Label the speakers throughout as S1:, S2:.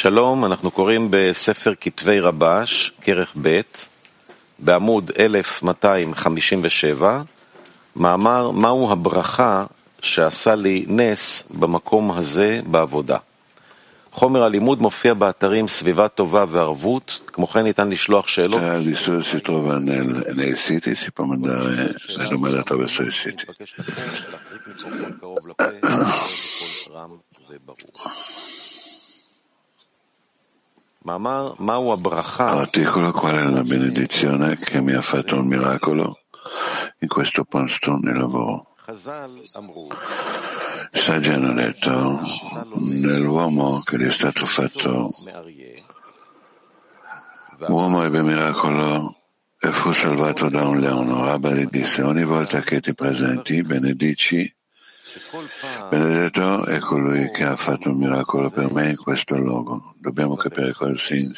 S1: שלום, אנחנו קוראים בספר כתבי רבש, כרך ב', בעמוד 1257, מאמר מהו הברכה שעשה לי נס במקום הזה בעבודה. חומר הלימוד מופיע באתרים סביבה טובה וערבות, כמו כן ניתן לשלוח שאלות.
S2: L'articolo ah, qual è la benedizione che mi ha fatto un miracolo in questo posto nel lavoro. Saggi hanno detto, nell'uomo che gli è stato fatto, l'uomo ebbe miracolo e fu salvato da un leone. Rabba gli disse, ogni volta che ti presenti, benedici Benedetto è colui che ha fatto un miracolo per me in questo luogo. Dobbiamo capire cosa si,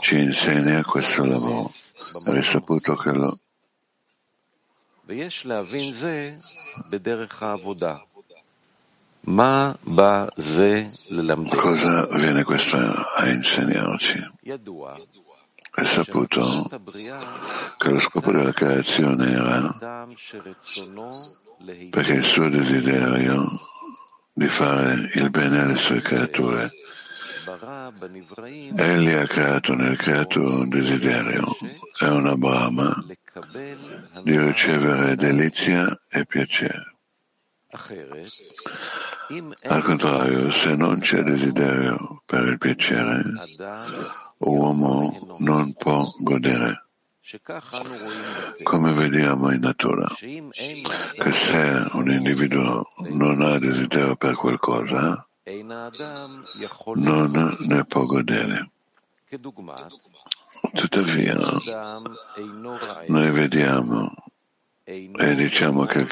S2: ci insegna questo lavoro. Hai saputo che lo... Cosa viene questo a insegnarci? È saputo che lo scopo della creazione era perché il suo desiderio di fare il bene alle sue creature. Egli ha creato nel creato un desiderio, è una
S1: brahma
S2: di ricevere delizia e piacere. Al contrario, se non c'è desiderio per il piacere, l'uomo non può godere. Come vediamo in natura, che se un individuo non ha desiderio per qualcosa, non ne può godere. Tuttavia, noi vediamo e diciamo che,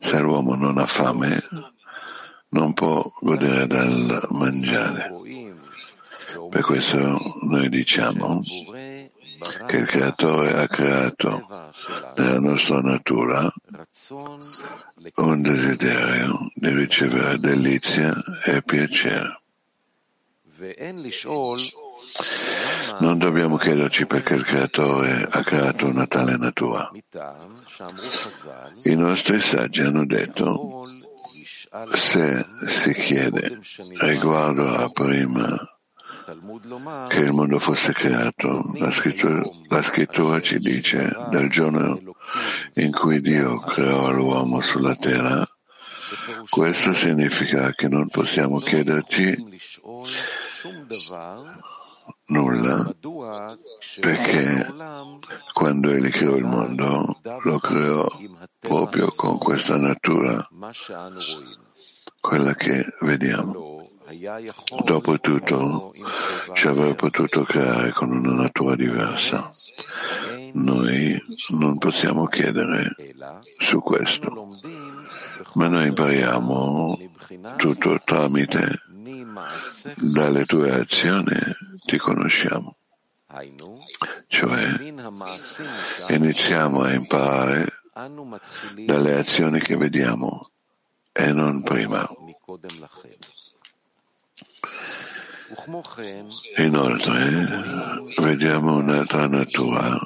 S2: se l'uomo non ha fame, non può godere dal mangiare. Per questo noi diciamo che il creatore ha creato nella nostra natura un desiderio di ricevere delizia e piacere. Non dobbiamo chiederci perché il creatore ha creato una tale natura. I nostri saggi hanno detto se si chiede riguardo a prima che il mondo fosse creato. La scrittura, la scrittura ci dice, dal giorno in cui Dio creò l'uomo sulla terra, questo significa che non possiamo chiederci nulla perché quando egli creò il mondo lo creò proprio con questa natura, quella che vediamo. Dopotutto ci avrei potuto creare con una natura diversa. Noi non possiamo chiedere su questo, ma noi impariamo tutto tramite dalle tue azioni ti conosciamo. Cioè, iniziamo a imparare dalle azioni che vediamo e non prima. Inoltre, vediamo un'altra natura.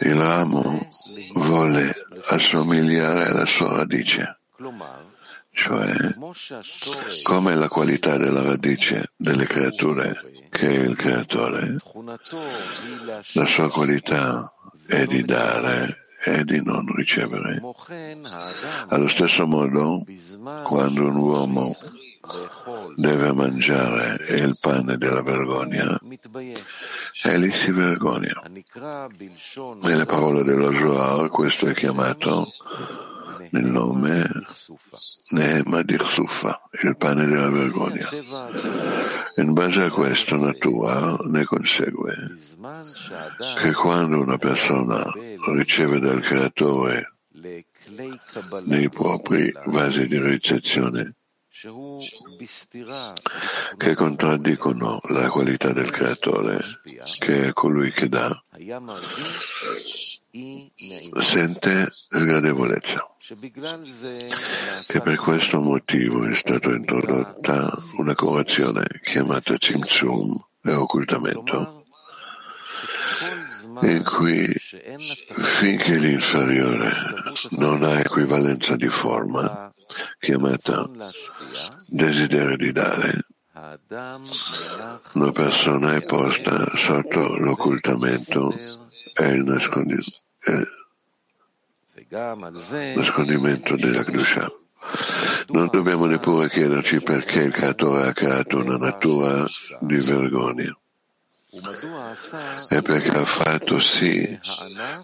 S2: Il ramo vuole assomigliare alla sua radice, cioè come la qualità della radice delle creature che è il creatore, la sua qualità è di dare e di non ricevere. Allo stesso modo, quando un uomo deve mangiare il pane della vergogna
S1: e
S2: lì si vergogna. Nella parola dello Zohar questo è chiamato nel nome Nehema di il pane della vergogna. In base a questa natura ne consegue che quando una persona riceve dal creatore nei propri vasi di ricezione che contraddicono la qualità del creatore, che è colui che dà, sente sgradevolezza. E per questo motivo è stata introdotta una correzione chiamata Tzimtzum e occultamento, in cui finché l'inferiore non ha equivalenza di forma, chiamata desiderio di dare, una persona è posta sotto l'occultamento e il nascondimento, nascondimento della Kedusha. Non dobbiamo neppure chiederci perché il creatore ha creato una natura di vergogna. E perché ha fatto sì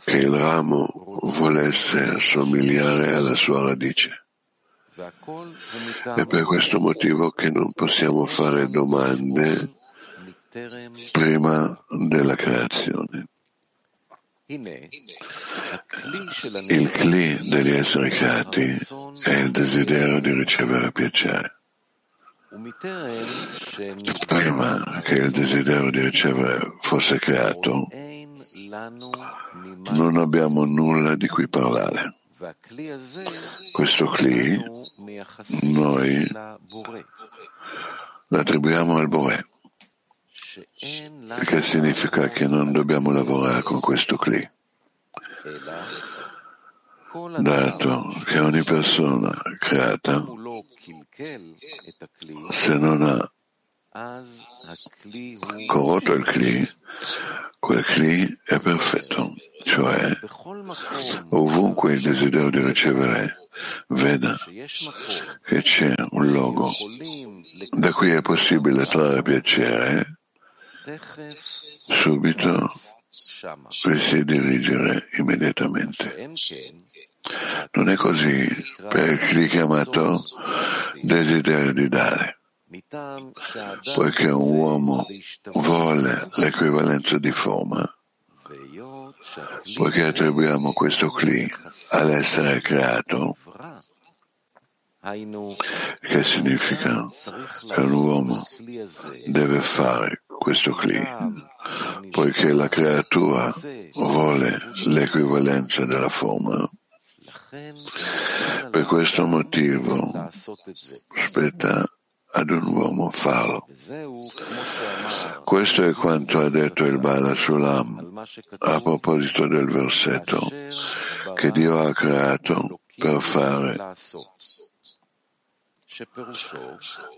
S2: che il ramo volesse assomigliare alla sua radice. È per questo motivo che non possiamo fare domande prima della creazione. Il cli degli esseri creati è il desiderio di ricevere piacere. Prima che il desiderio di ricevere fosse creato, non abbiamo nulla di cui parlare. Questo cli noi l'attribuiamo al Boré, che significa che non dobbiamo lavorare con questo cli, dato che ogni persona creata, se non ha corrotto il cli, quel cli è perfetto, cioè ovunque il desiderio di ricevere veda che c'è un logo da cui è possibile trarre piacere, subito vi si dirigere immediatamente. Non è così per chi chiamato desiderio di dare, poiché un uomo vuole l'equivalenza di forma, poiché attribuiamo questo cli all'essere creato, che significa che un uomo deve fare questo cli, poiché la creatura vuole l'equivalenza della forma. Per questo motivo spetta ad un uomo farlo. Questo è quanto ha detto il Bala Sulam a proposito del versetto che Dio ha creato per fare.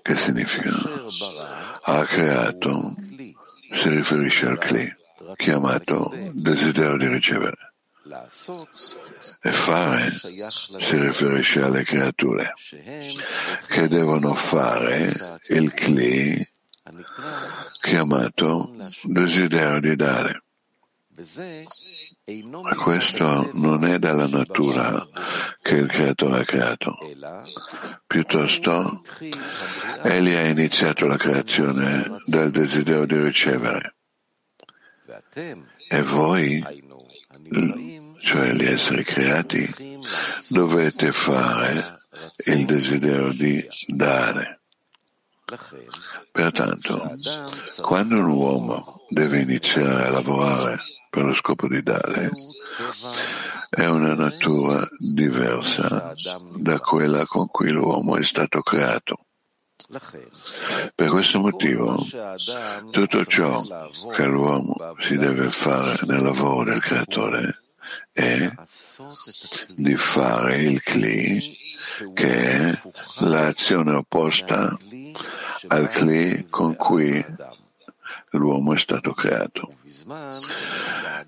S2: Che significa? Ha creato, si riferisce al Kli, chiamato desiderio di ricevere. E fare si riferisce alle creature che devono fare il Kli chiamato desiderio di dare. Ma questo non è dalla natura che il creatore ha creato. Piuttosto, egli ha iniziato la creazione dal desiderio di ricevere. E voi, cioè gli esseri creati, dovete fare il desiderio di dare. Pertanto, quando un uomo deve iniziare a lavorare per lo scopo di dare, è una natura diversa da quella con cui l'uomo è stato creato. Per questo motivo, tutto ciò che l'uomo si deve fare nel lavoro del creatore è di fare il Kli, che è l'azione opposta al Kli con cui l'uomo è stato creato.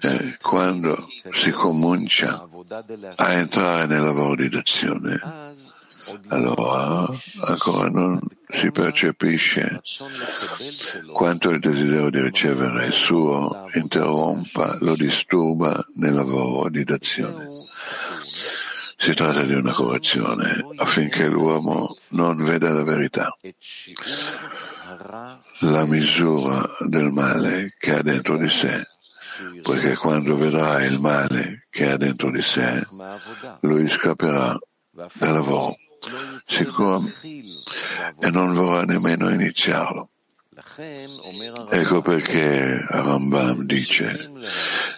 S2: E quando si comincia a entrare nel lavoro di d'azione, allora ancora non si percepisce quanto il desiderio di ricevere il suo interrompa, lo disturba nel lavoro di d'azione. Si tratta di una correzione affinché l'uomo non veda la verità, la misura del male che ha dentro di sé, poiché quando vedrà il male che ha dentro di sé, lui scapperà dal lavoro sicuro e non vorrà nemmeno iniziarlo. Ecco perché Rambam dice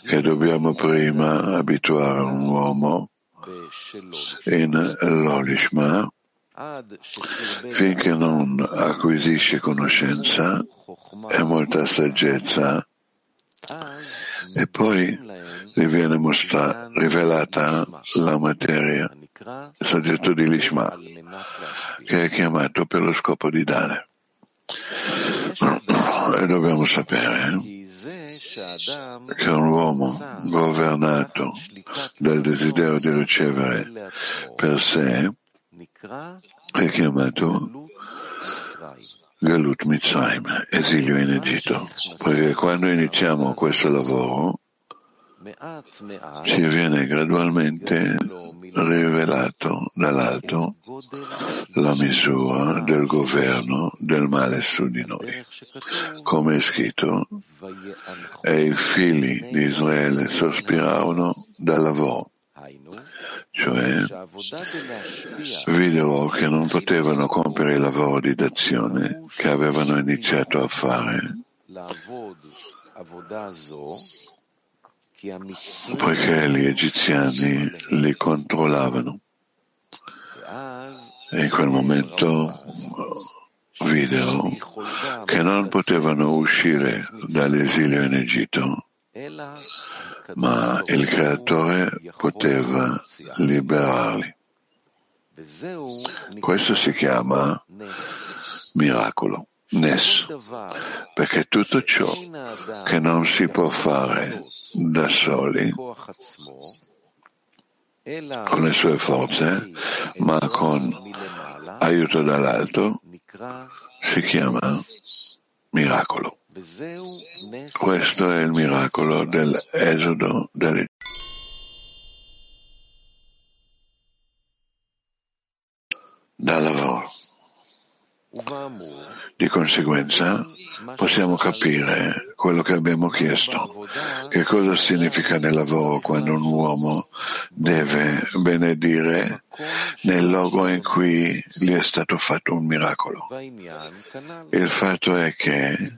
S2: che dobbiamo prima abituare un uomo in l'Olishma finché non acquisisce conoscenza e molta saggezza e poi gli viene mostra, rivelata la materia, il soggetto di Lishma, che è chiamato per lo scopo di dare. E dobbiamo sapere che un uomo governato dal desiderio di ricevere per sé è chiamato Galut Mitzrayim, esilio in Egitto, perché quando iniziamo questo lavoro ci viene gradualmente rivelato dall'alto la misura del governo del male su di noi. Come è scritto, e i figli di Israele sospirarono dal lavoro, cioè videro che non potevano compiere il lavoro di d'azione che avevano iniziato a fare poiché gli egiziani li controllavano. E in quel momento videro che non potevano uscire dall'esilio in Egitto, ma il Creatore poteva liberarli. Questo si chiama miracolo. Nes, perché tutto ciò che non si può fare da soli con le sue forze, ma con aiuto dall'alto, si chiama miracolo. Questo è il miracolo dell'esodo delle dal lavoro. Di conseguenza possiamo capire quello che abbiamo chiesto. Che cosa significa nel lavoro quando un uomo deve benedire nel luogo in cui gli è stato fatto un miracolo? Il fatto è che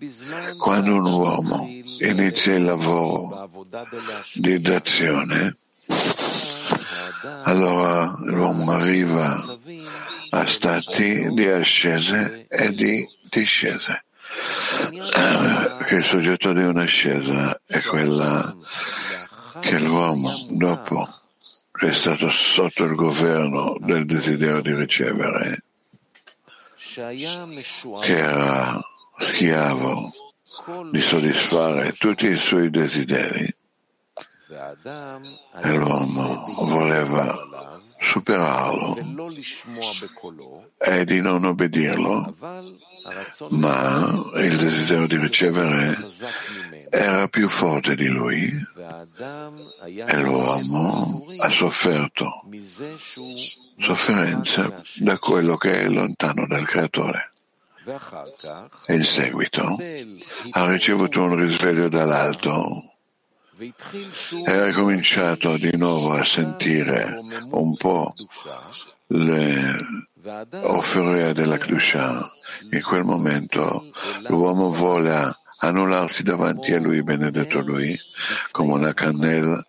S2: quando un uomo inizia il lavoro di d'azione, allora l'uomo arriva a stati di ascese e di discese. Eh, che il soggetto di un'ascesa è quella che l'uomo, dopo è stato sotto il governo del desiderio di ricevere, che era schiavo di soddisfare tutti i suoi desideri, l'uomo voleva superarlo e di non obbedirlo, ma il desiderio di ricevere era più forte di lui e l'uomo ha sofferto sofferenza da quello che è lontano dal creatore. E in seguito ha ricevuto un risveglio dall'alto e ha cominciato di nuovo a sentire un po' le offerte della Kedusha. In quel momento l'uomo vuole annullarsi davanti a lui, benedetto lui, come una candela,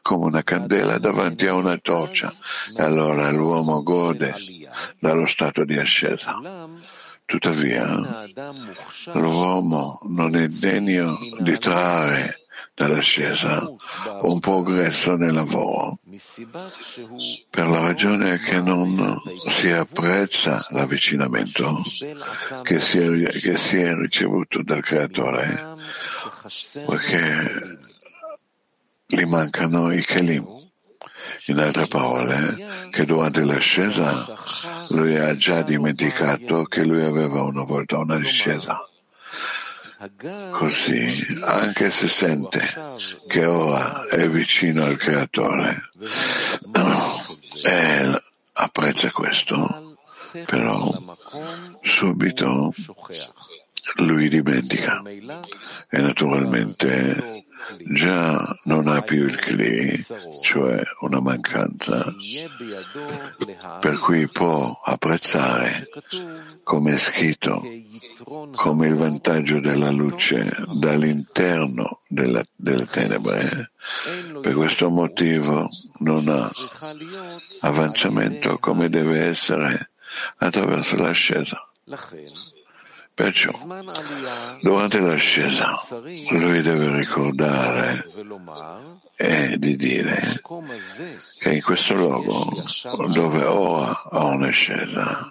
S2: come una candela davanti a una torcia. E allora l'uomo gode dallo stato di ascesa. Tuttavia, l'uomo non è degno di trarre dall'ascesa un progresso nel lavoro per la ragione che non si apprezza l'avvicinamento che si è, che si è ricevuto dal creatore perché gli mancano i kelim. In altre parole, che durante l'ascesa lui ha già dimenticato che lui aveva una volta una discesa. Così, anche se sente che ora è vicino al Creatore e apprezza questo, però subito lui dimentica e naturalmente già non ha più il Kli, cioè una mancanza, per cui può apprezzare, come è scritto, come il vantaggio della luce dall'interno della, delle tenebre. Per questo motivo non ha avanzamento come deve essere attraverso l'ascesa. Perciò, durante l'ascesa, lui deve ricordare e di dire che in questo luogo, dove ora ho un'ascesa,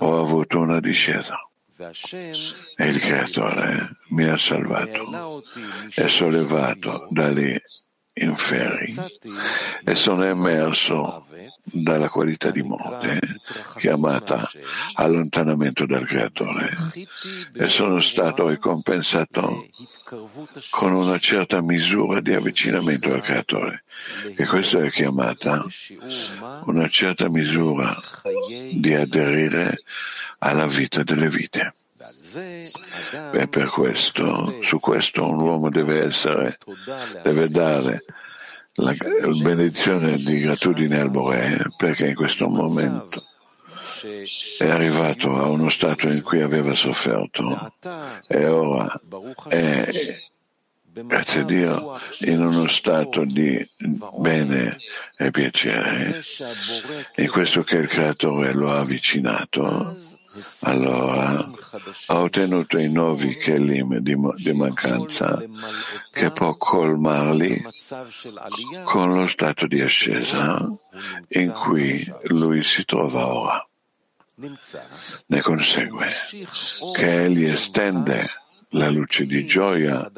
S2: ho avuto una discesa. E il Creatore mi ha salvato e sollevato da lì inferi e sono emerso dalla qualità di morte chiamata allontanamento dal creatore. E sono stato ricompensato con una certa misura di avvicinamento al creatore. E questa è chiamata una certa misura di aderire alla vita delle vite. E per questo, su questo un uomo deve essere, deve dare la benedizione di gratitudine al Bore perché in questo momento è arrivato a uno stato in cui aveva sofferto e ora è, grazie a Dio, in uno stato di bene e piacere. In questo che il Creatore lo ha avvicinato, allora ha ottenuto i nuovi kelim di, di mancanza che può colmarli con lo stato di ascesa in cui lui si trova ora. Ne consegue che egli estende la luce di gioia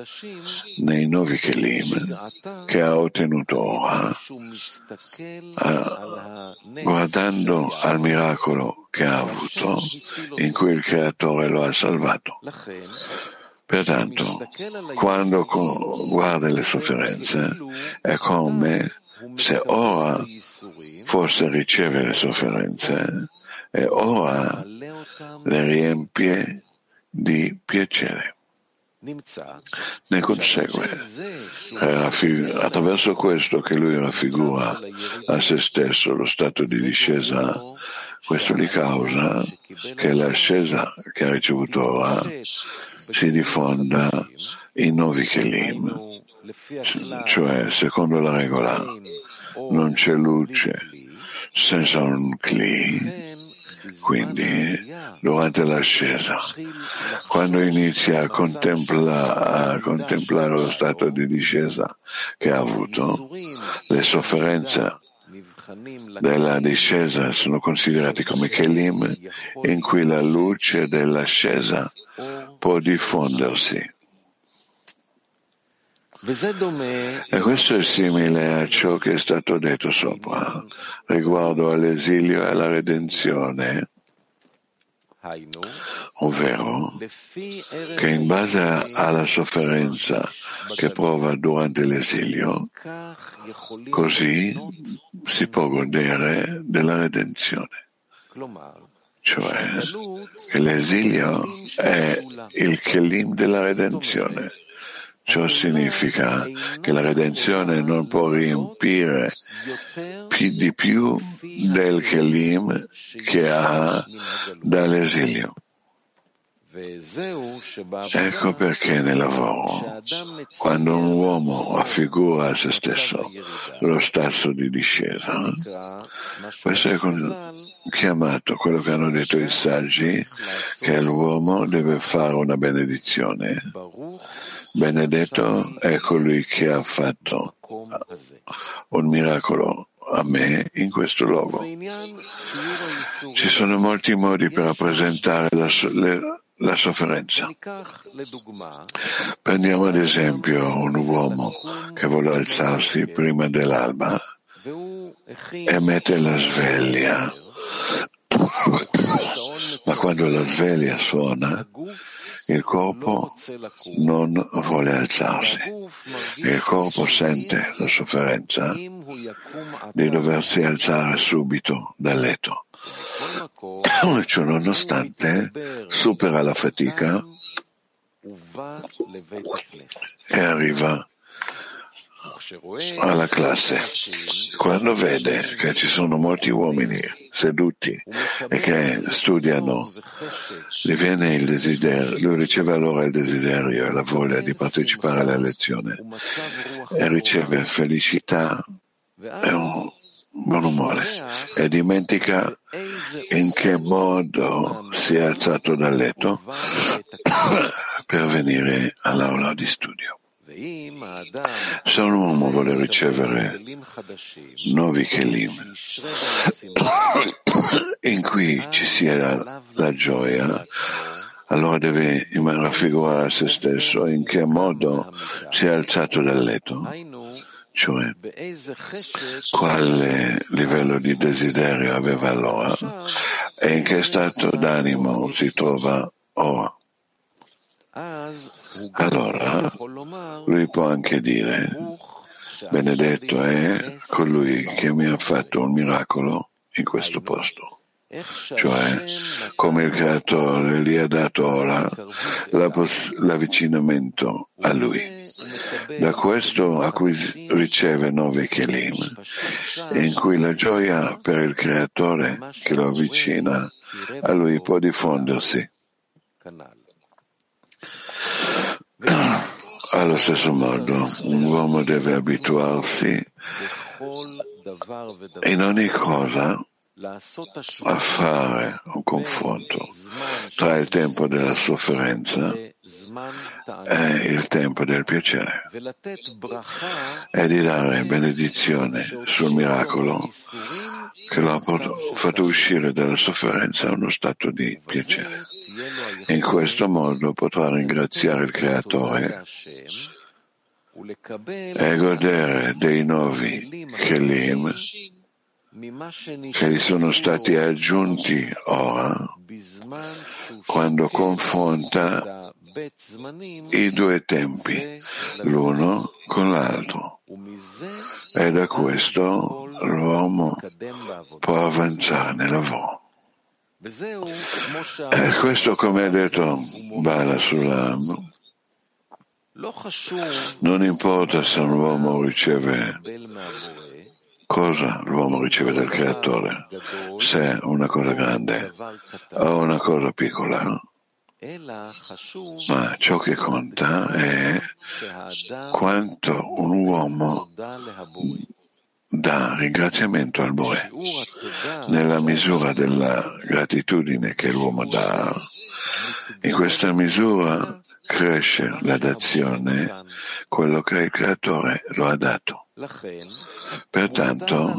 S2: nei nuovi Kelim che ha ottenuto ora, guardando al miracolo che ha avuto in cui il Creatore lo ha salvato. Pertanto, quando guarda le sofferenze, è come se ora forse riceve le sofferenze e ora le riempie di piacere. Ne consegue, attraverso questo che lui raffigura a se stesso lo stato di discesa, questo gli causa che l'ascesa che ha ricevuto ora si diffonda in nuovi Kelim, cioè secondo la regola non c'è luce senza un Kli quindi, durante l'ascesa, quando inizia a, contempla, a contemplare lo stato di discesa che ha avuto, le sofferenze della discesa sono considerate come kelim in cui la luce dell'ascesa può diffondersi. E questo è simile a ciò che è stato detto sopra riguardo all'esilio e alla redenzione, ovvero che in base alla sofferenza che prova durante l'esilio, così si può godere della redenzione. Cioè l'esilio è il kelim della redenzione Ciò significa che la redenzione non può riempire più di più del Kelim che ha dall'esilio. Ecco perché nel lavoro, quando un uomo affigura a se stesso lo stato di discesa, questo è chiamato quello che hanno detto i saggi, che l'uomo deve fare una benedizione Benedetto è colui che ha fatto un miracolo a me in questo luogo. Ci sono molti modi per rappresentare la, le, la sofferenza. Prendiamo ad esempio un uomo che vuole alzarsi prima dell'alba e mette la sveglia, ma quando la sveglia suona, il corpo non vuole alzarsi. Il corpo sente la sofferenza di doversi alzare subito dal letto. Ciò nonostante supera la fatica e arriva alla classe. Quando vede che ci sono molti uomini seduti e che studiano, gli viene il desiderio, lui riceve allora il desiderio e la voglia di partecipare alla lezione e riceve felicità e un buon umore e dimentica in che modo si è alzato dal letto per venire all'aula di studio. Se un uomo vuole ricevere nuovi kelim in cui ci sia la, la gioia, allora deve raffigurare a se stesso in che modo si è alzato dal letto, cioè quale livello di desiderio aveva allora e in che stato d'animo si trova ora. Allora lui può anche dire, benedetto è colui che mi ha fatto un miracolo in questo posto. Cioè, come il creatore gli ha dato ora l'avvicinamento a lui. Da questo riceve nove kelim, in cui la gioia per il creatore che lo avvicina a lui può diffondersi. Allo stesso modo, un uomo deve abituarsi in ogni cosa a fare un confronto tra il tempo della sofferenza e il tempo del piacere e di dare benedizione sul miracolo che lo ha fatto uscire dalla sofferenza a uno stato di piacere. In questo modo potrà ringraziare il Creatore e godere dei nuovi Kelim che gli sono stati aggiunti ora quando confronta i due tempi, l'uno con l'altro. E da questo l'uomo può avanzare nel lavoro. E questo, come ha detto Bala Sulam, non importa se un uomo riceve cosa l'uomo riceve dal creatore, se una cosa grande o una cosa piccola. Ma ciò che conta è quanto un uomo dà ringraziamento al Bore. Nella misura della gratitudine che l'uomo dà, in questa misura cresce la dazione, quello che il creatore lo ha dato. Pertanto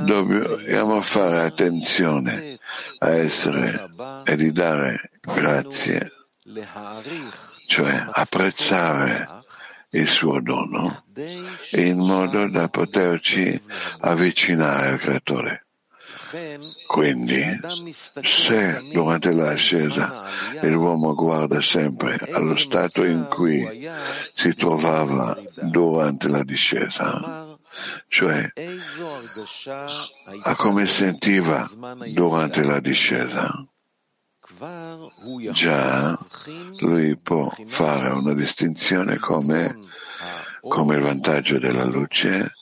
S2: dobbiamo fare attenzione a essere e di dare grazie, cioè apprezzare il suo dono in modo da poterci avvicinare al creatore. Quindi, se durante l'ascesa l'uomo guarda sempre allo stato in cui si trovava durante la discesa, cioè a come sentiva durante la discesa, già lui può fare una distinzione come come il vantaggio della luce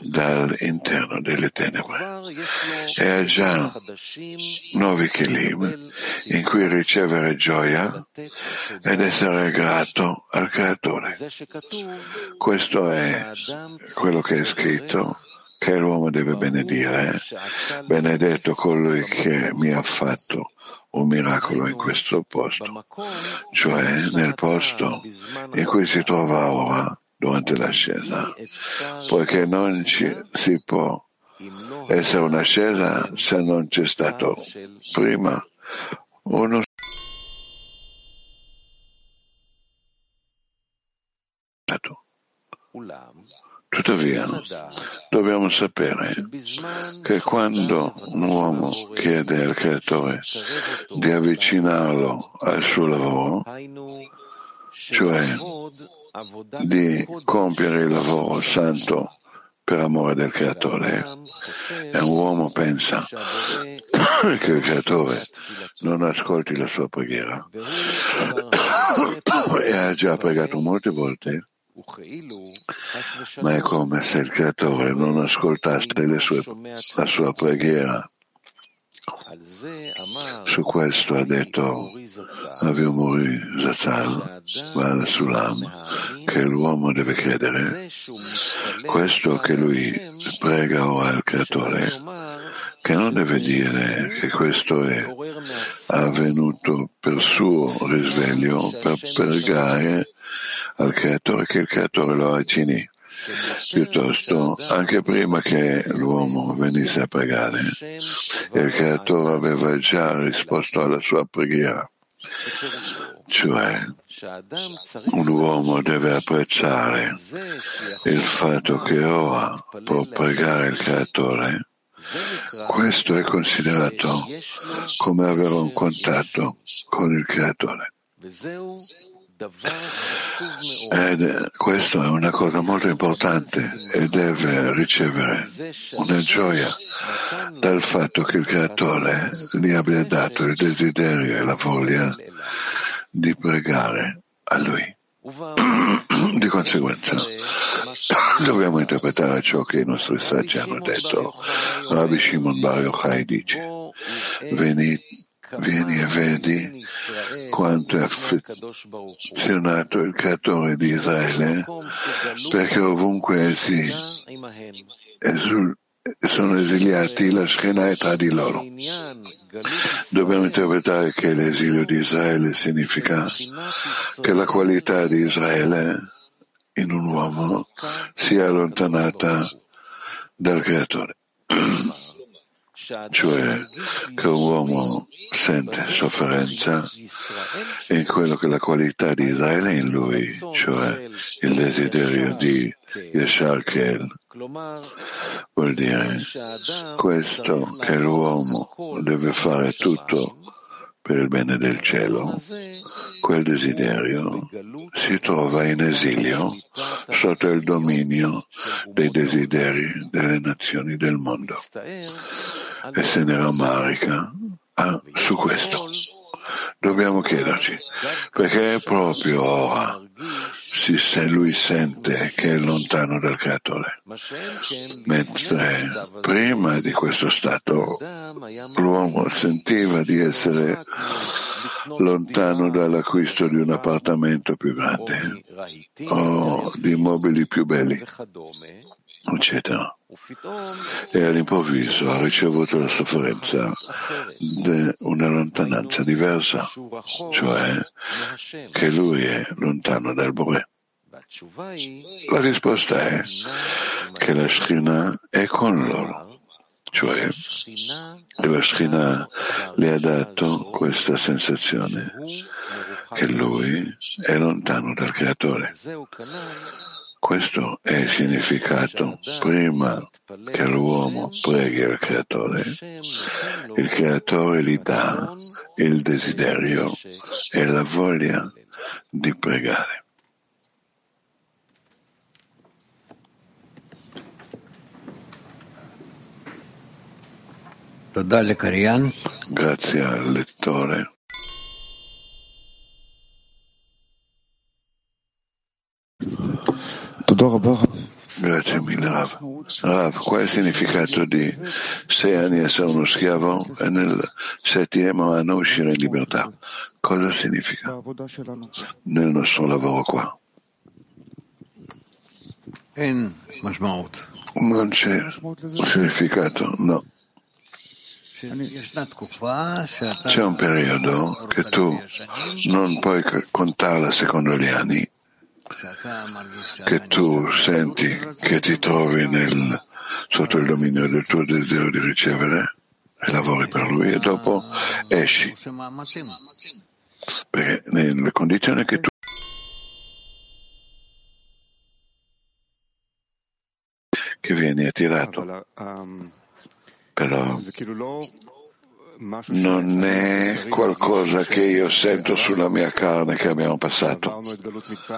S2: dall'interno delle tenebre. E ha già nuovi kelim in cui ricevere gioia ed essere grato al creatore. Questo è quello che è scritto che l'uomo deve benedire. Benedetto colui che mi ha fatto un miracolo in questo posto, cioè nel posto in cui si trova ora durante l'ascesa, poiché non ci, si può essere un'ascesa se non c'è stato prima uno stato. Tuttavia, dobbiamo sapere che quando un uomo chiede al creatore di avvicinarlo al suo lavoro, cioè di compiere il lavoro santo per amore del creatore e un uomo pensa che il creatore non ascolti la sua preghiera e ha già pregato molte volte ma è come se il creatore non ascoltasse sue, la sua preghiera. Su questo ha detto Aviomori Zatal, Val Sulam, che l'uomo deve credere. Questo che lui prega ora al creatore, che non deve dire che questo è avvenuto per suo risveglio, per pregare al creatore che il creatore lo avvicini. Piuttosto, anche prima che l'uomo venisse a pregare, il creatore aveva già risposto alla sua preghiera. Cioè, un uomo deve apprezzare il fatto che ora può pregare il creatore. Questo è considerato come avere un contatto con il creatore. Ed questo è una cosa molto importante e deve ricevere una gioia dal fatto che il creatore gli abbia dato il desiderio e la voglia di pregare a lui. Di conseguenza, dobbiamo interpretare ciò che i nostri saggi hanno detto. Rabbi Shimon Bar Yochai dice, venite Vieni e vedi quanto è affezionato il creatore di Israele, perché ovunque essi sono esiliati, la Shekhinah è tra di loro. Dobbiamo interpretare che l'esilio di Israele significa che la qualità di Israele in un uomo sia allontanata dal creatore cioè che un uomo sente sofferenza in quello che la qualità di Israele è in lui, cioè il desiderio di Yeshar Kel. Vuol dire questo che l'uomo deve fare tutto per il bene del cielo, quel desiderio si trova in esilio sotto il dominio dei desideri delle nazioni del mondo e se ne rammarica ah, su questo. Dobbiamo chiederci perché proprio ora si, lui sente che è lontano dal creatore, mentre prima di questo stato l'uomo sentiva di essere lontano dall'acquisto di un appartamento più grande o di mobili più belli, eccetera e all'improvviso ha ricevuto la sofferenza di una lontananza diversa, cioè che lui è lontano dal Bore. La risposta è che la Shekhinah è con loro, cioè che la Shekhinah le ha dato questa sensazione che lui è lontano dal Creatore. Questo è il significato. Prima che l'uomo preghi il creatore, il creatore gli dà il desiderio e la voglia di pregare. Grazie al lettore. Grazie mille Rav. Rav, qual è il significato di sei anni essere uno schiavo e nel settimo anno uscire in libertà? Cosa significa nel nostro lavoro qua? Non c'è significato, no. C'è un periodo che tu non puoi contarla secondo gli anni che tu senti che ti trovi nel, sotto il dominio del tuo desiderio di ricevere e lavori per lui e dopo esci. Perché nelle condizioni che tu che vieni attirato. Però non è qualcosa che io sento sulla mia carne che abbiamo passato,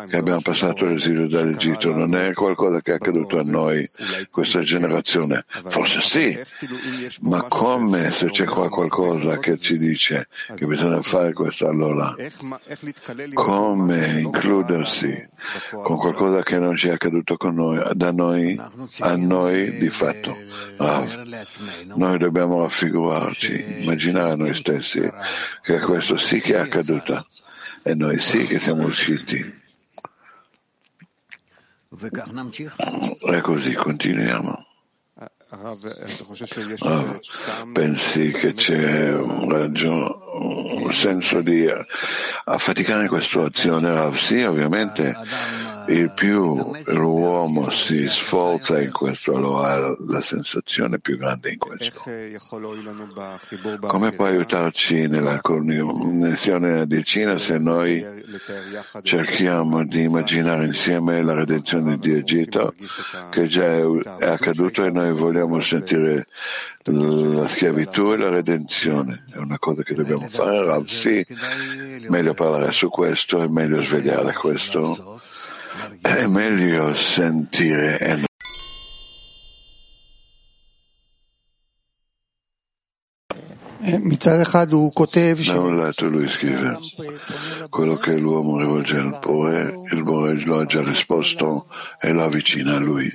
S2: che abbiamo passato l'esilio dall'Egitto, non è qualcosa che è accaduto a noi, questa generazione. Forse sì, ma come se c'è qua qualcosa che ci dice che bisogna fare questo allora? Come includersi con qualcosa che non ci è accaduto con noi, da noi a noi di fatto. Rav, noi dobbiamo raffigurarci, immaginare a noi stessi che questo sì che è accaduto. e noi sì che siamo usciti. E così continuiamo. Pensi che c'è un, ragione, un senso di affaticare questa azione? Sì, ovviamente il più l'uomo si sforza in questo, lo ha la sensazione più grande in questo. Come può aiutarci nella connessione di Cina se noi cerchiamo di immaginare insieme la redenzione di Egitto che già è accaduto e noi vogliamo sentire la schiavitù e la redenzione? È una cosa che dobbiamo fare, Rav? Sì, meglio parlare su questo, è meglio svegliare questo è meglio sentire Da un lato lui scrive quello che l'uomo rivolge al Bore, il Bore lo ha già risposto e lo avvicina a lui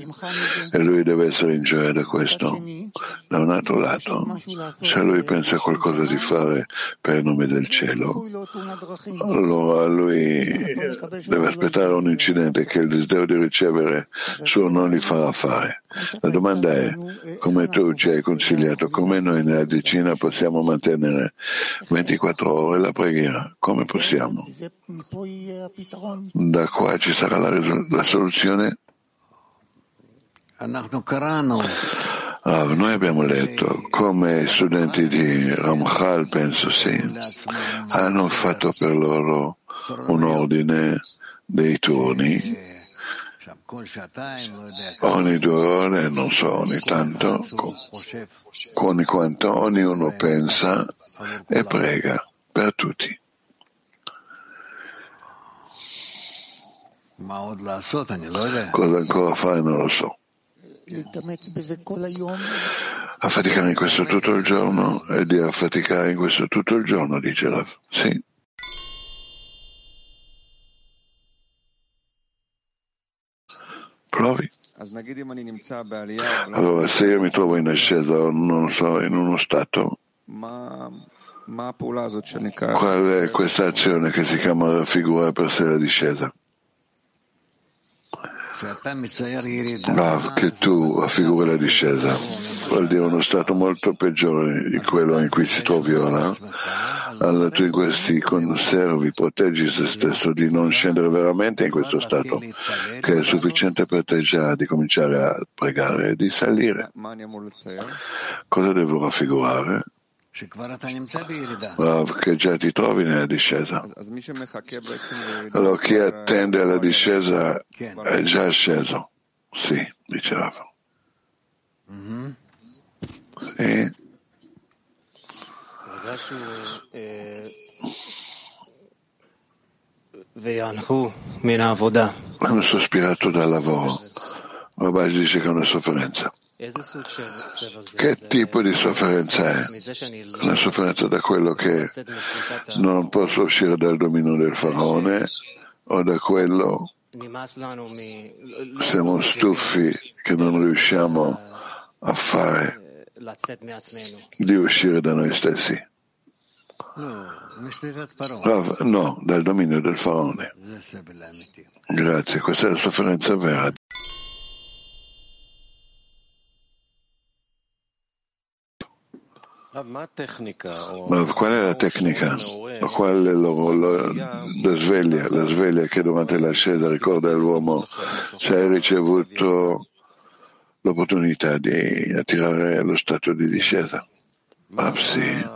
S2: e lui deve essere in gioia da questo. Da un altro lato, se lui pensa a qualcosa di fare per il nome del cielo, allora lui deve aspettare un incidente che il desiderio di ricevere suo non gli farà fare. La domanda è come tu ci hai consigliato, come noi nella decina possiamo possiamo mantenere 24 ore la preghiera? Come possiamo? Da qua ci sarà la, la soluzione? Ah, noi abbiamo letto come studenti di Ramchal, penso sì, hanno fatto per loro un ordine dei turni ogni due ore, non so, ogni tanto, ogni quanto ognuno pensa e prega per tutti. Cosa ancora fare non lo so. Affaticare in questo tutto il giorno e di affaticare in questo tutto il giorno, dice la... Sì. Provi. Allora, se io mi trovo in ascesa, non so, in uno stato, qual è questa azione che si chiama figura per sé la discesa? Rav, che tu affiguri la discesa, vuol dire uno stato molto peggiore di quello in cui si trovi ora. Allora tu in questi conservi, proteggi se stesso di non scendere veramente in questo stato, che è sufficiente per te già di cominciare a pregare e di salire. Cosa devo raffigurare? che già ti trovi nella discesa. Allora chi attende alla discesa è già sceso. Sì, diceva. Sì. Hanno sospirato dal lavoro. Rabbi dice che è una sofferenza. Che tipo di sofferenza è? Una sofferenza da quello che non posso uscire dal dominio del faraone o da quello siamo stufi che non riusciamo a fare di uscire da noi stessi. No, dal dominio del faraone. Grazie, questa è la sofferenza vera. Ma qual è la tecnica? Qual è lo, lo, la sveglia? La sveglia che durante l'ascesa ricorda all'uomo se hai ricevuto l'opportunità di attirare lo stato di discesa. Sì.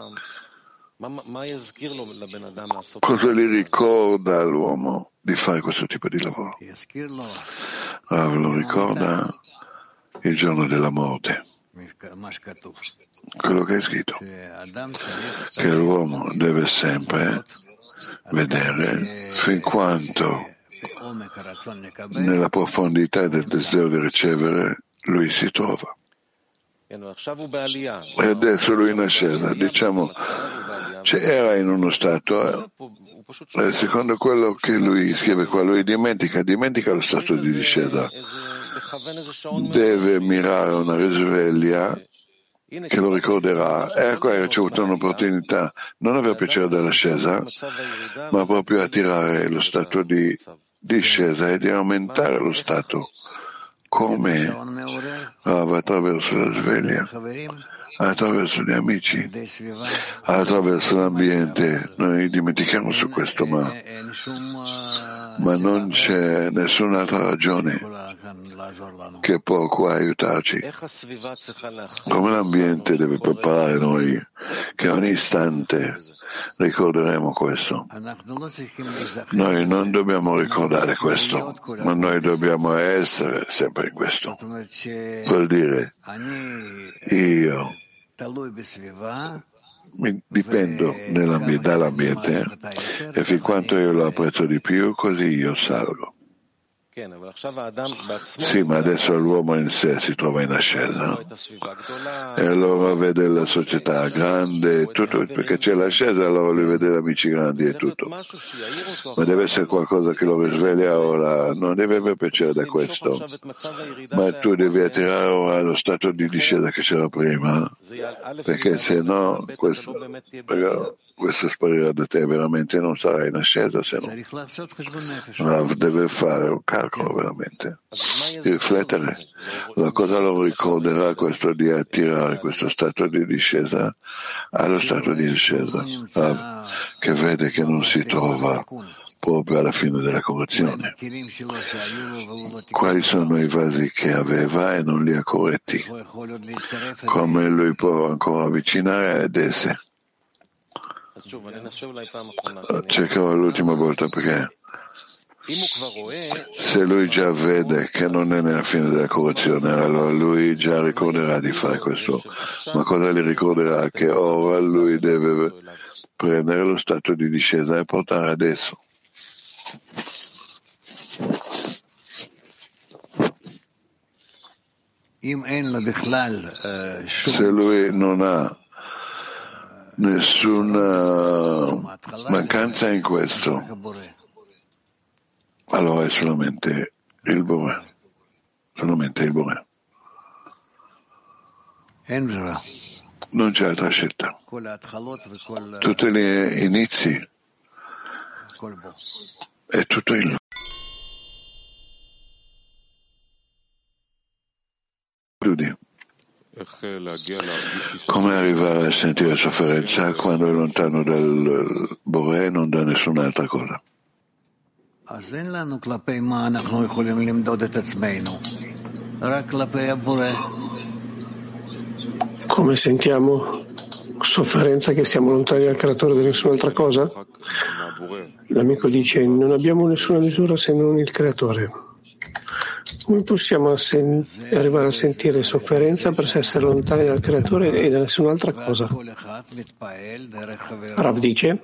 S2: Cosa gli ricorda all'uomo di fare questo tipo di lavoro? Ah, lo ricorda il giorno della morte quello che è scritto, che l'uomo deve sempre vedere fin quanto nella profondità del desiderio di ricevere lui si trova. E adesso lui in ascesa, diciamo, era in uno stato, eh, secondo quello che lui scrive qua, lui dimentica, dimentica lo stato di discesa. Deve mirare una risveglia che lo ricorderà. Ecco, hai ricevuto un'opportunità, non avere piacere dell'ascesa, ma proprio attirare lo stato di discesa e di aumentare lo stato come attraverso la sveglia attraverso gli amici, attraverso l'ambiente. Noi dimentichiamo su questo, ma, ma non c'è nessun'altra ragione che può qua aiutarci. Come l'ambiente deve preparare noi, che ogni istante ricorderemo questo. Noi non dobbiamo ricordare questo, ma noi dobbiamo essere sempre in questo. Vuol dire, io dipendo dall'ambiente e fin quanto io lo apprezzo di più, così io salgo. Sì, ma adesso l'uomo in sé si trova in ascesa e allora vede la società grande, tutto, perché c'è l'ascesa, allora lui vede gli amici grandi e tutto. Ma deve essere qualcosa che lo risveglia ora, non deve avere piacere da questo, ma tu devi attirare ora lo stato di discesa che c'era prima, perché se no questo, questo sparirà da te, veramente non sarai in ascesa se no. Rav deve fare un calcolo veramente, riflettere. La cosa lo ricorderà questo di attirare questo stato di discesa allo stato di discesa. Rav che vede che non si trova proprio alla fine della correzione. Quali sono i vasi che aveva e non li ha corretti? Come lui può ancora avvicinare ad esse? Cercherò l'ultima volta perché se lui già vede che non è nella fine della correzione, allora lui già ricorderà di fare questo. Ma cosa gli ricorderà? Che ora lui deve prendere lo stato di discesa e portare adesso. Se lui non ha nessuna mancanza in questo, allora è solamente il Bore, solamente il Bore. Non c'è altra scelta. Tutti gli inizi è tutto il Chiudi. Come arrivare a sentire sofferenza quando è lontano dal Bore e non da nessun'altra cosa?
S3: Come sentiamo sofferenza che siamo lontani dal creatore di nessun'altra cosa? L'amico dice non abbiamo nessuna misura se non il creatore. Come possiamo sen- arrivare a sentire sofferenza per essere lontani dal creatore e da nessun'altra cosa? Rav dice,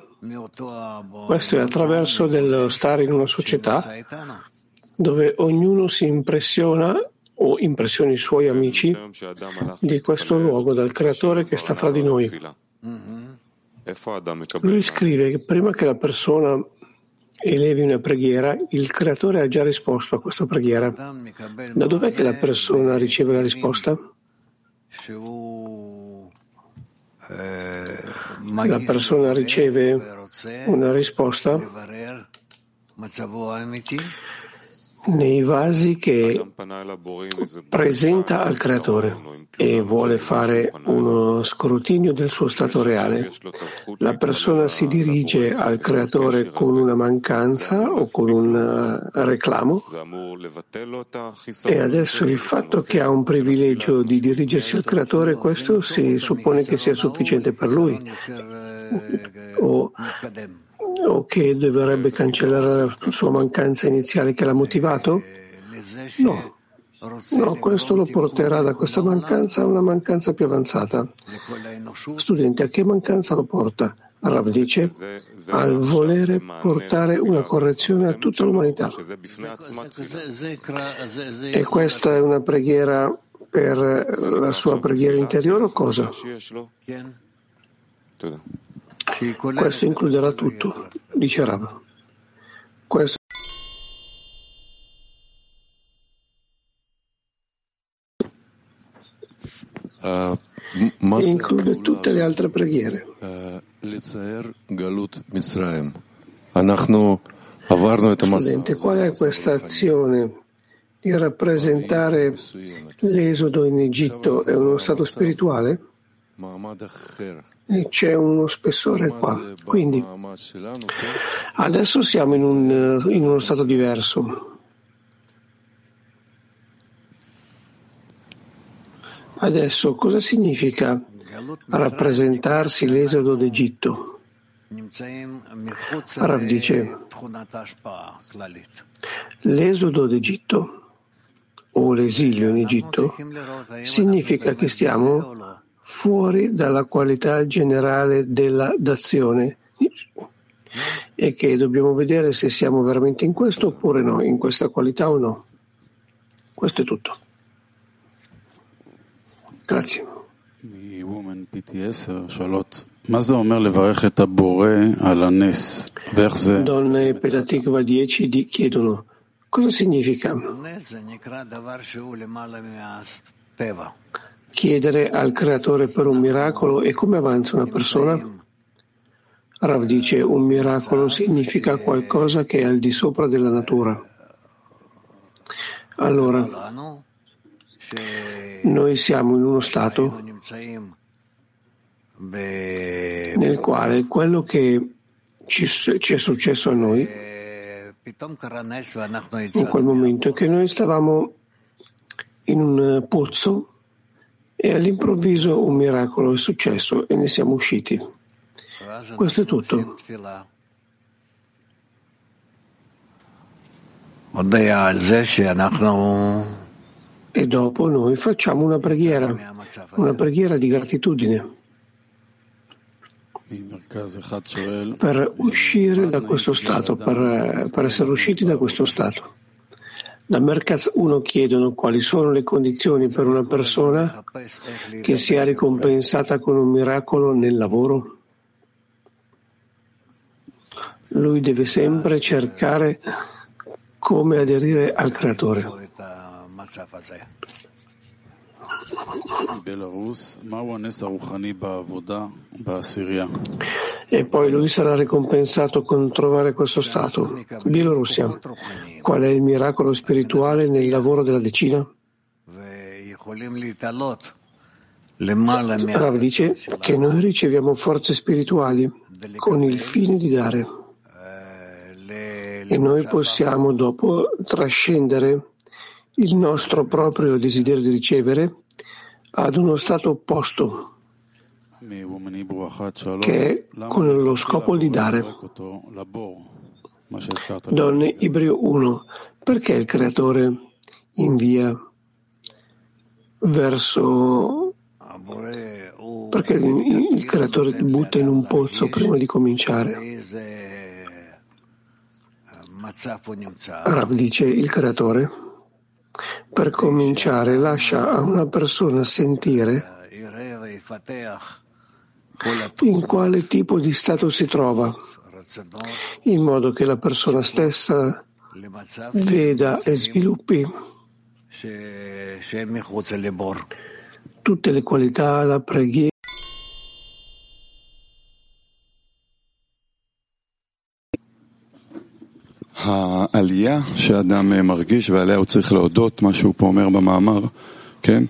S3: questo è attraverso dello stare in una società dove ognuno si impressiona o impressioni i suoi amici di questo luogo dal creatore che sta fra di noi. Lui scrive che prima che la persona elevi una preghiera, il creatore ha già risposto a questa preghiera. Da dov'è che la persona riceve la risposta? La persona riceve una risposta nei vasi che presenta al creatore e vuole fare uno scrutinio del suo stato reale. La persona si dirige al creatore con una mancanza o con un eh, reclamo e adesso il fatto che ha un privilegio di dirigersi al creatore, questo si suppone che sia sufficiente per lui o o che dovrebbe cancellare la sua mancanza iniziale che l'ha motivato? No. No, questo lo porterà da questa mancanza a una mancanza più avanzata. Studente, a che mancanza lo porta? Rav dice al volere portare una correzione a tutta l'umanità. E questa è una preghiera per la sua preghiera interiore o cosa? Questo includerà tutto. dice Rav. Questo include tutte le altre preghiere. Studente, qual è questa azione di rappresentare l'esodo in Egitto? È uno stato spirituale? E c'è uno spessore qua. Quindi adesso siamo in, un, in uno stato diverso. Adesso cosa significa rappresentarsi l'esodo d'Egitto? Rav dice, l'esodo d'Egitto o l'esilio in Egitto significa che stiamo fuori dalla qualità generale della d'azione e che dobbiamo vedere se siamo veramente in questo oppure no, in questa qualità o no. Questo è tutto. Grazie. Donne Petatikva 10 chiedono cosa significa chiedere al creatore per un miracolo e come avanza una persona? Rav dice un miracolo significa qualcosa che è al di sopra della natura. Allora, noi siamo in uno stato nel quale quello che ci, ci è successo a noi in quel momento è che noi stavamo in un pozzo e all'improvviso un miracolo è successo e ne siamo usciti. Questo è tutto. E dopo noi facciamo una preghiera, una preghiera di gratitudine per uscire da questo stato, per, per essere usciti da questo stato. Da Merkaz 1 chiedono quali sono le condizioni per una persona che sia ricompensata con un miracolo nel lavoro. Lui deve sempre cercare come aderire al creatore. E poi lui sarà ricompensato con trovare questo stato. Bielorussia, qual è il miracolo spirituale nel lavoro della decina? Rav dice che noi riceviamo forze spirituali con il fine di dare e noi possiamo dopo trascendere il nostro proprio desiderio di ricevere ad uno stato opposto, che è con lo scopo di dare. Donne Ibreo 1, perché il creatore invia verso perché il creatore ti butta in un pozzo prima di cominciare? Rav dice il creatore per cominciare lascia a una persona sentire in quale tipo di stato si trova, in modo che la persona stessa veda e sviluppi tutte le qualità, la preghiera.
S4: העלייה שאדם מרגיש ועליה הוא צריך להודות, מה שהוא פה אומר במאמר, כן?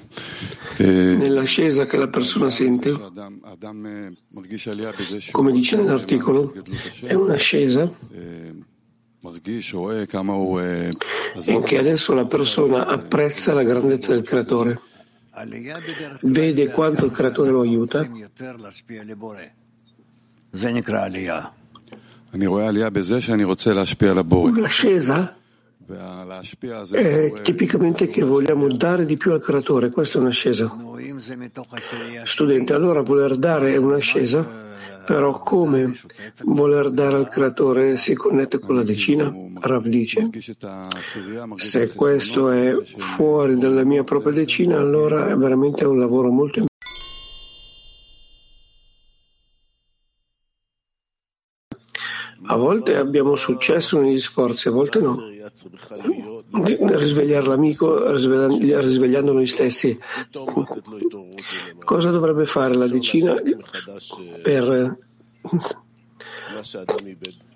S3: Nell'ascesa che la persona sente, come dice nell'articolo, è un'ascesa in che adesso la persona apprezza la grandezza del creatore, vede quanto il creatore lo aiuta Un'ascesa è tipicamente che vogliamo dare di più al creatore, questa è un'ascesa. Studente, allora voler dare è un'ascesa, però come voler dare al creatore si connette con la decina? Rav dice, se questo è fuori dalla mia propria decina, allora è veramente un lavoro molto importante. A volte abbiamo successo negli sforzi, a volte no. Risvegliare l'amico, risvegliando noi stessi. Cosa dovrebbe fare la decina per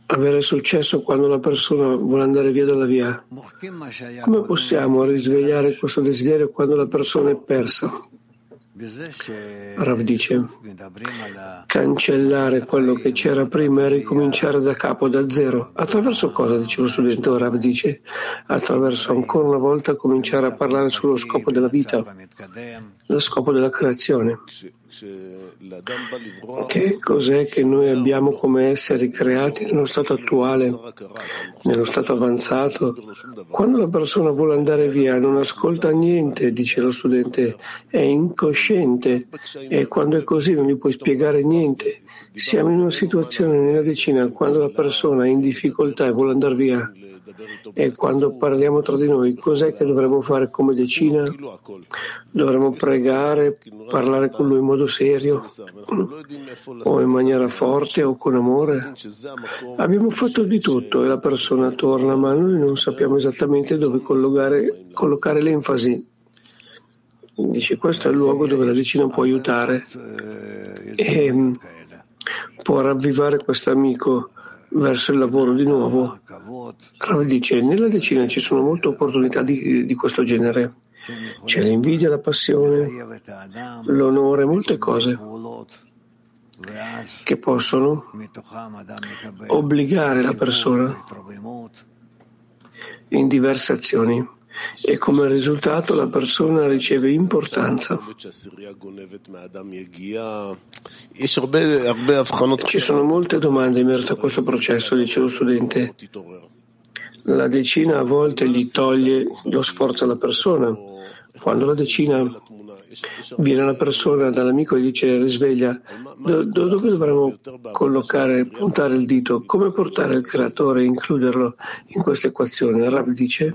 S3: avere successo quando la persona vuole andare via dalla via? Come possiamo risvegliare questo desiderio quando la persona è persa? Rav dice, cancellare quello che c'era prima e ricominciare da capo, da zero. Attraverso cosa, dice lo studente? Rav dice, attraverso ancora una volta cominciare a parlare sullo scopo della vita, lo scopo della creazione. Che cos'è che noi abbiamo come esseri creati nello stato attuale, nello stato avanzato? Quando la persona vuole andare via non ascolta niente, dice lo studente, è incosciente e quando è così non gli puoi spiegare niente. Siamo in una situazione nella decina quando la persona è in difficoltà e vuole andare via e quando parliamo tra di noi, cos'è che dovremmo fare come decina? Dovremmo pregare, parlare con lui in modo serio, o in maniera forte o con amore. Abbiamo fatto di tutto e la persona torna, ma noi non sappiamo esattamente dove collocare, l'enfasi. Dice, questo è il luogo dove la decina può aiutare e può ravvivare questo amico verso il lavoro di nuovo. Rav dice, nella decina ci sono molte opportunità di, di questo genere. C'è l'invidia, la passione, l'onore, molte cose che possono obbligare la persona in diverse azioni e come risultato la persona riceve importanza. Ci sono molte domande in merito a questo processo, dice lo studente. La decina a volte gli toglie lo sforzo alla persona. Quando la decina viene una persona dall'amico e dice risveglia, do, dove dovremmo collocare, puntare il dito? Come portare il creatore e includerlo in questa equazione? Rav dice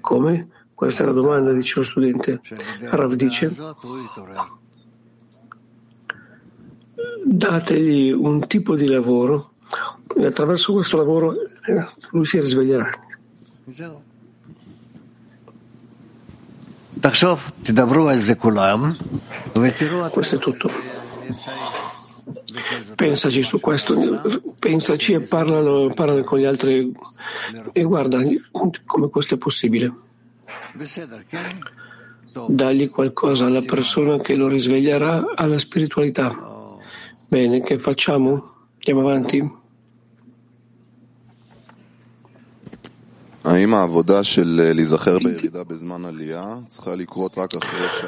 S3: come? Questa è la domanda, dice lo studente. Rav dice dategli un tipo di lavoro e attraverso questo lavoro eh, lui si risveglierà. Questo è tutto. Pensaci su questo, pensaci e parlano, parlano con gli altri e guarda come questo è possibile. Dagli qualcosa alla persona che lo risveglierà alla spiritualità. Bene, che facciamo? Andiamo avanti?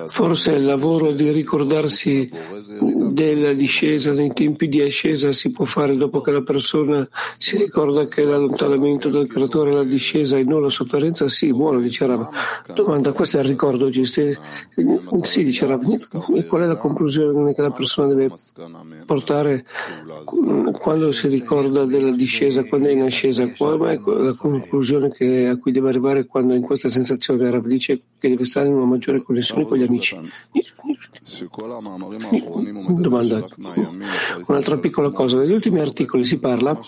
S3: Forse il lavoro di ricordarsi della discesa nei tempi di ascesa si può fare dopo che la persona si ricorda che l'allontanamento del creatore è la discesa e non la sofferenza? Sì, buono, dice Rav. Domanda, questo è il ricordo, sì, dice Rav. Qual è la conclusione che la persona deve portare quando si ricorda della discesa, quando è in ascesa? Qual è la conclusione che che, a cui deve arrivare quando in questa sensazione Rav dice che deve stare in una maggiore connessione con gli amici. Domanda. Un'altra piccola cosa. Negli ultimi articoli si parla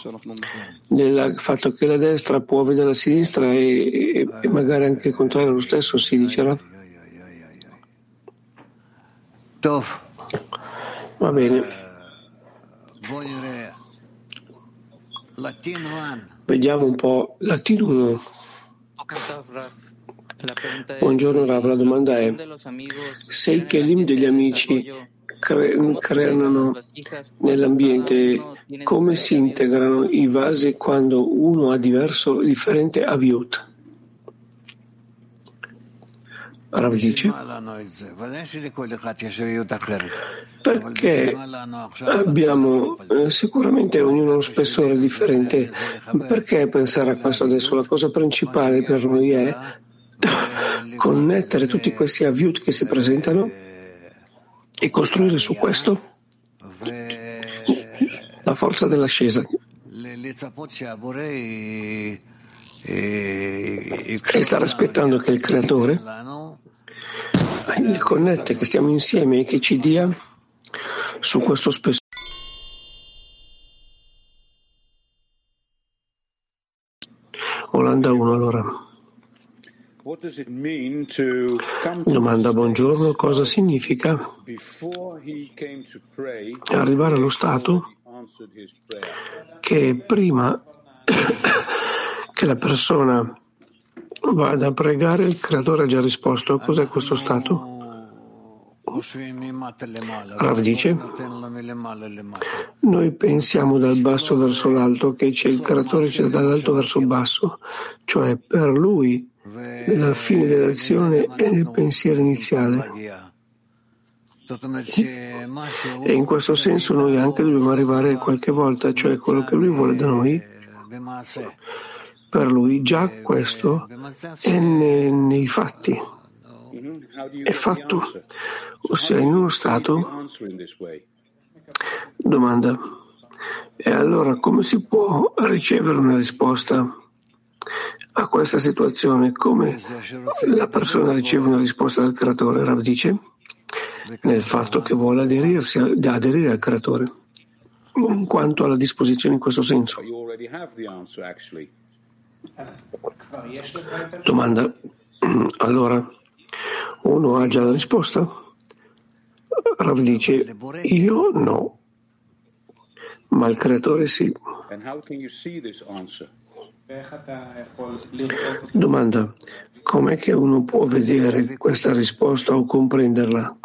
S3: del fatto che la destra può vedere la sinistra e, e magari anche il contrario lo stesso, si dice Rav. Va bene. Vediamo un po' latino 1. Buongiorno Rav, la domanda è se i kelim degli amici cre- creano nell'ambiente, come si integrano i vasi quando uno ha diverso, differente aviut? Rav dice? Perché abbiamo eh, sicuramente ognuno uno spessore differente. Perché pensare a questo adesso? La cosa principale per noi è connettere tutti questi aviut che si presentano e costruire su questo la forza dell'ascesa. E stare aspettando che il creatore il connette che stiamo insieme e che ci dia su questo spessore. Olanda 1 allora. Domanda buongiorno, cosa significa arrivare allo stato che prima che la persona vada a pregare il creatore ha già risposto. Cos'è questo stato? Rav dice, noi pensiamo dal basso verso l'alto che il creatore c'è dall'alto verso il basso, cioè per lui nella fine dell'azione e nel pensiero iniziale. E in questo senso noi anche dobbiamo arrivare qualche volta, cioè quello che lui vuole da noi. Per lui già questo è nei, nei fatti, è fatto, ossia in uno stato. Domanda. E allora come si può ricevere una risposta a questa situazione? Come la persona riceve una risposta dal creatore? Rav dice nel fatto che vuole aderirsi, aderire al creatore, in quanto alla disposizione in questo senso. Domanda. Allora, uno ha già la risposta? Rav dice, io no, ma il creatore sì. Domanda, com'è che uno può vedere questa risposta o comprenderla?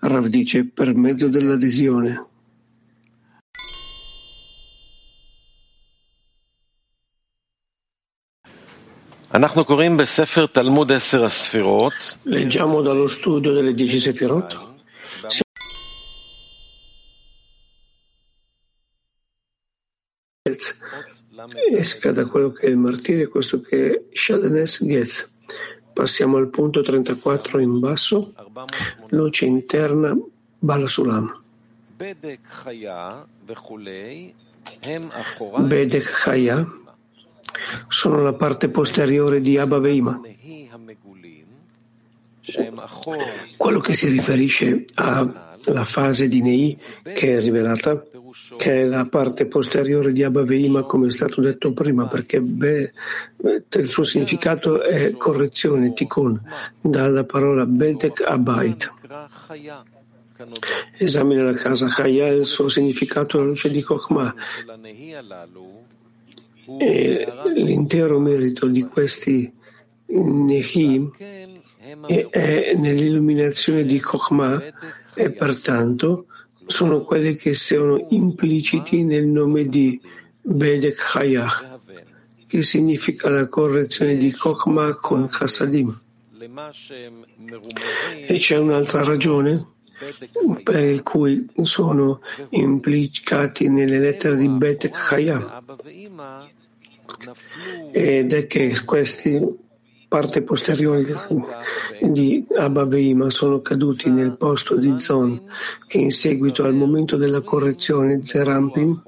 S3: Rav dice, per mezzo dell'adesione. Leggiamo dallo studio delle dieci Sefirot. Esca da quello che è il martirio questo che è Shadanes Getz. Passiamo al punto 34 in basso, luce interna Bala Sulam. Bedek Chaya sono la parte posteriore di Abba Veima. Quello che si riferisce alla fase di Nei che è rivelata, che è la parte posteriore di Abba Veima, come è stato detto prima, perché be, il suo significato è correzione, tikkun, dalla parola Bedek Abait. Esamina la casa Chaya e il suo significato alla luce di Kochma e l'intero merito di questi Nehim è nell'illuminazione di Chokhmah e pertanto sono quelli che sono impliciti nel nome di Bedek Hayah, che significa la correzione di Chokhmah con Chassadim. E c'è un'altra ragione per cui sono implicati nelle lettere di Bedek Hayah ed è che questi parte posteriori di Abba sono caduti nel posto di Zon che in seguito al momento della correzione Zerampin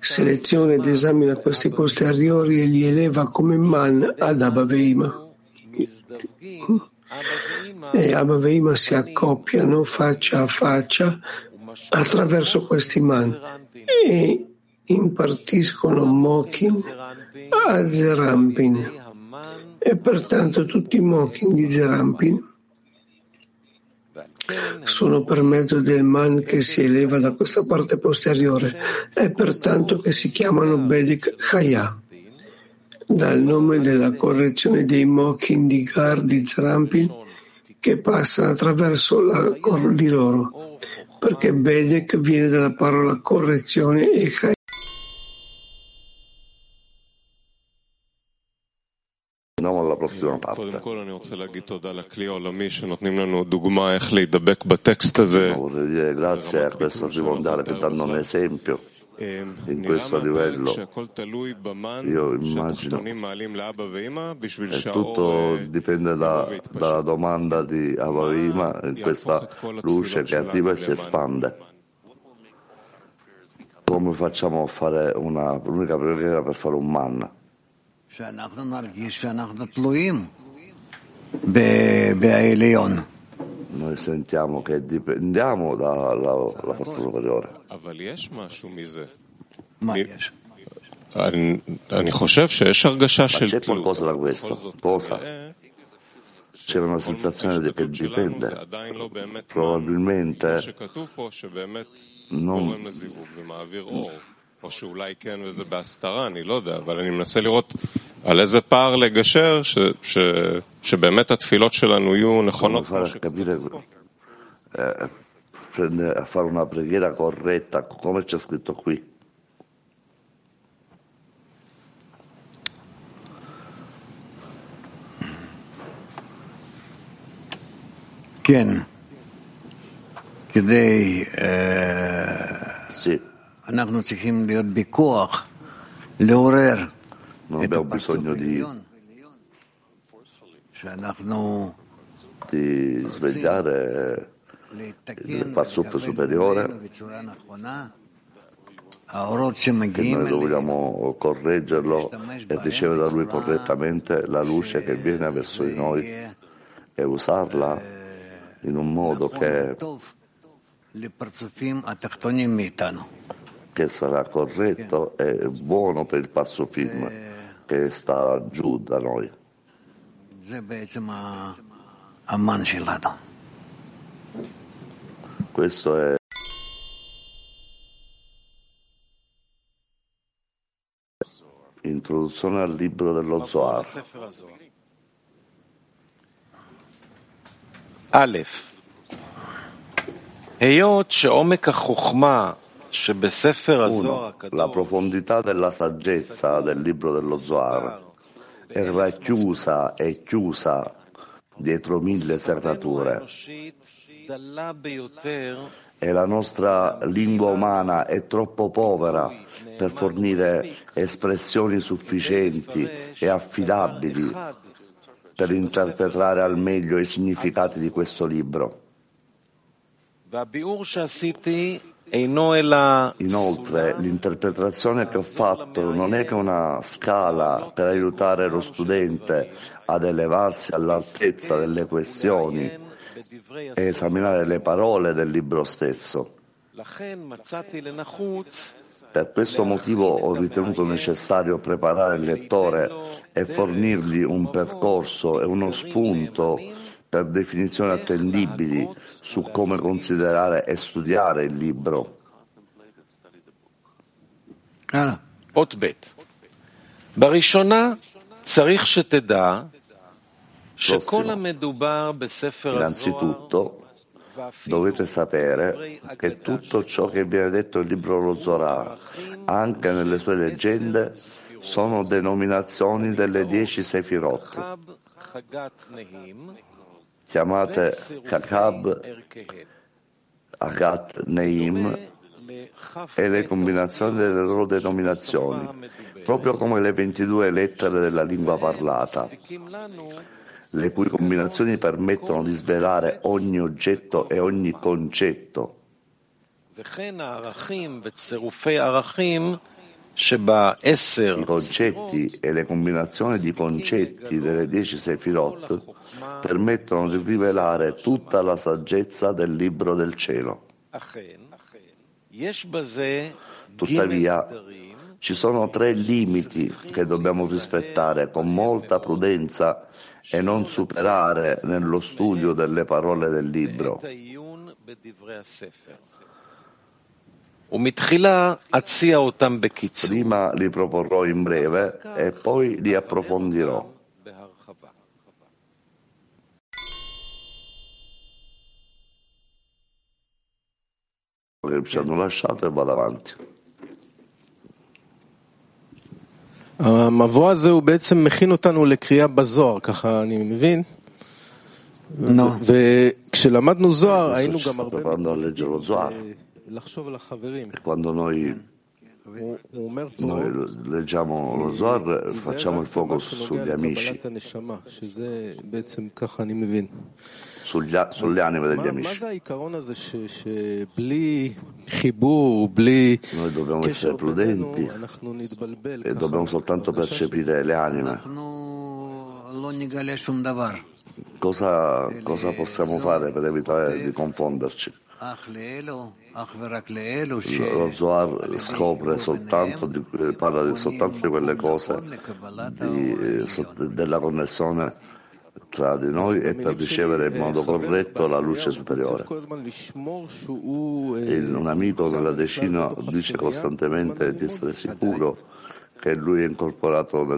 S3: seleziona ed esamina questi posteriori e li eleva come man ad Abba Veima. E Abba si accoppiano faccia a faccia attraverso questi man e impartiscono Mokin a Zerampin e pertanto tutti i Mokin di Zerampin sono per mezzo del man che si eleva da questa parte posteriore. E pertanto che si chiamano Bedik Chaya, dal nome della correzione dei Mokin di Gar di Zerampin che passano attraverso la cor di loro, perché Bedek viene dalla parola correzione e
S5: Prossima parte. Vorrei grazie a questo Simondare per darmi un esempio in questo livello. Io immagino che tutto dipende da, dalla domanda di Avavima in questa luce che attiva e si espande. Come facciamo a fare una, l'unica preghiera per fare un manna? Noi sentiamo che dipendiamo dalla, dalla forza superiore. Ma c'è qualcosa da questo? Cosa? C'è una sensazione che dipende. Probabilmente non... או שאולי כן וזה בהסתרה, אני לא יודע, אבל אני מנסה לראות על איזה פער לגשר ש, ש, שבאמת התפילות שלנו יהיו נכונות. a fare una preghiera corretta, come c'è scritto qui.
S6: כן, כדי...
S5: Sì. Non abbiamo bisogno di, di svegliare il passo superiore che noi dobbiamo correggerlo e ricevere da lui correttamente la luce che viene verso di noi e usarla in un modo che che sarà corretto e buono per il parsufim che sta giù da noi. Questo è introduzione al libro dello Zohar.
S1: א', היות שעומק החוכמה
S5: uno, La profondità della saggezza del libro dello Zohar. È racchiusa e chiusa dietro mille serrature. E la nostra lingua umana è troppo povera per fornire espressioni sufficienti e affidabili per interpretare al meglio i significati di questo libro. Inoltre, l'interpretazione che ho fatto non è che una scala per aiutare lo studente ad elevarsi all'altezza delle questioni e esaminare le parole del libro stesso. Per questo motivo ho ritenuto necessario preparare il lettore e fornirgli un percorso e uno spunto per definizioni attendibili su come considerare e studiare il libro.
S1: אות ב' בראשונה צריך שתדע שכל המדובר בספר הזוהר
S5: Innanzitutto dovete sapere che tutto ciò che viene detto nel libro dello Zohar, anche nelle sue leggende, sono denominazioni delle dieci Sefirot, chiamate Kakab, Agat, Neim e le combinazioni delle loro denominazioni, proprio come le 22 lettere della lingua parlata le cui combinazioni permettono di svelare ogni oggetto e ogni concetto. I concetti e le combinazioni di concetti delle dieci Sefirot permettono di rivelare tutta la saggezza del libro del cielo. Tuttavia, ci sono tre limiti che dobbiamo rispettare con molta prudenza e non superare nello studio delle parole del libro. Prima li proporrò in breve e poi li approfondirò. Che ci hanno lasciato e vado avanti.
S7: המבוא הזה הוא בעצם מכין אותנו לקריאה בזוהר, ככה אני מבין. וכשלמדנו זוהר היינו גם הרבה Quando noi,
S5: noi leggiamo lo Zohar facciamo il focus sugli amici, sulle anime degli amici. Noi dobbiamo essere prudenti e dobbiamo soltanto percepire le anime. Cosa, cosa possiamo fare per evitare di confonderci? Lo Zohar scopre soltanto di, parla soltanto di quelle cose di, della connessione tra di noi e per ricevere in modo corretto la luce superiore. un amico nella decina dice costantemente di essere sicuro che lui è incorporato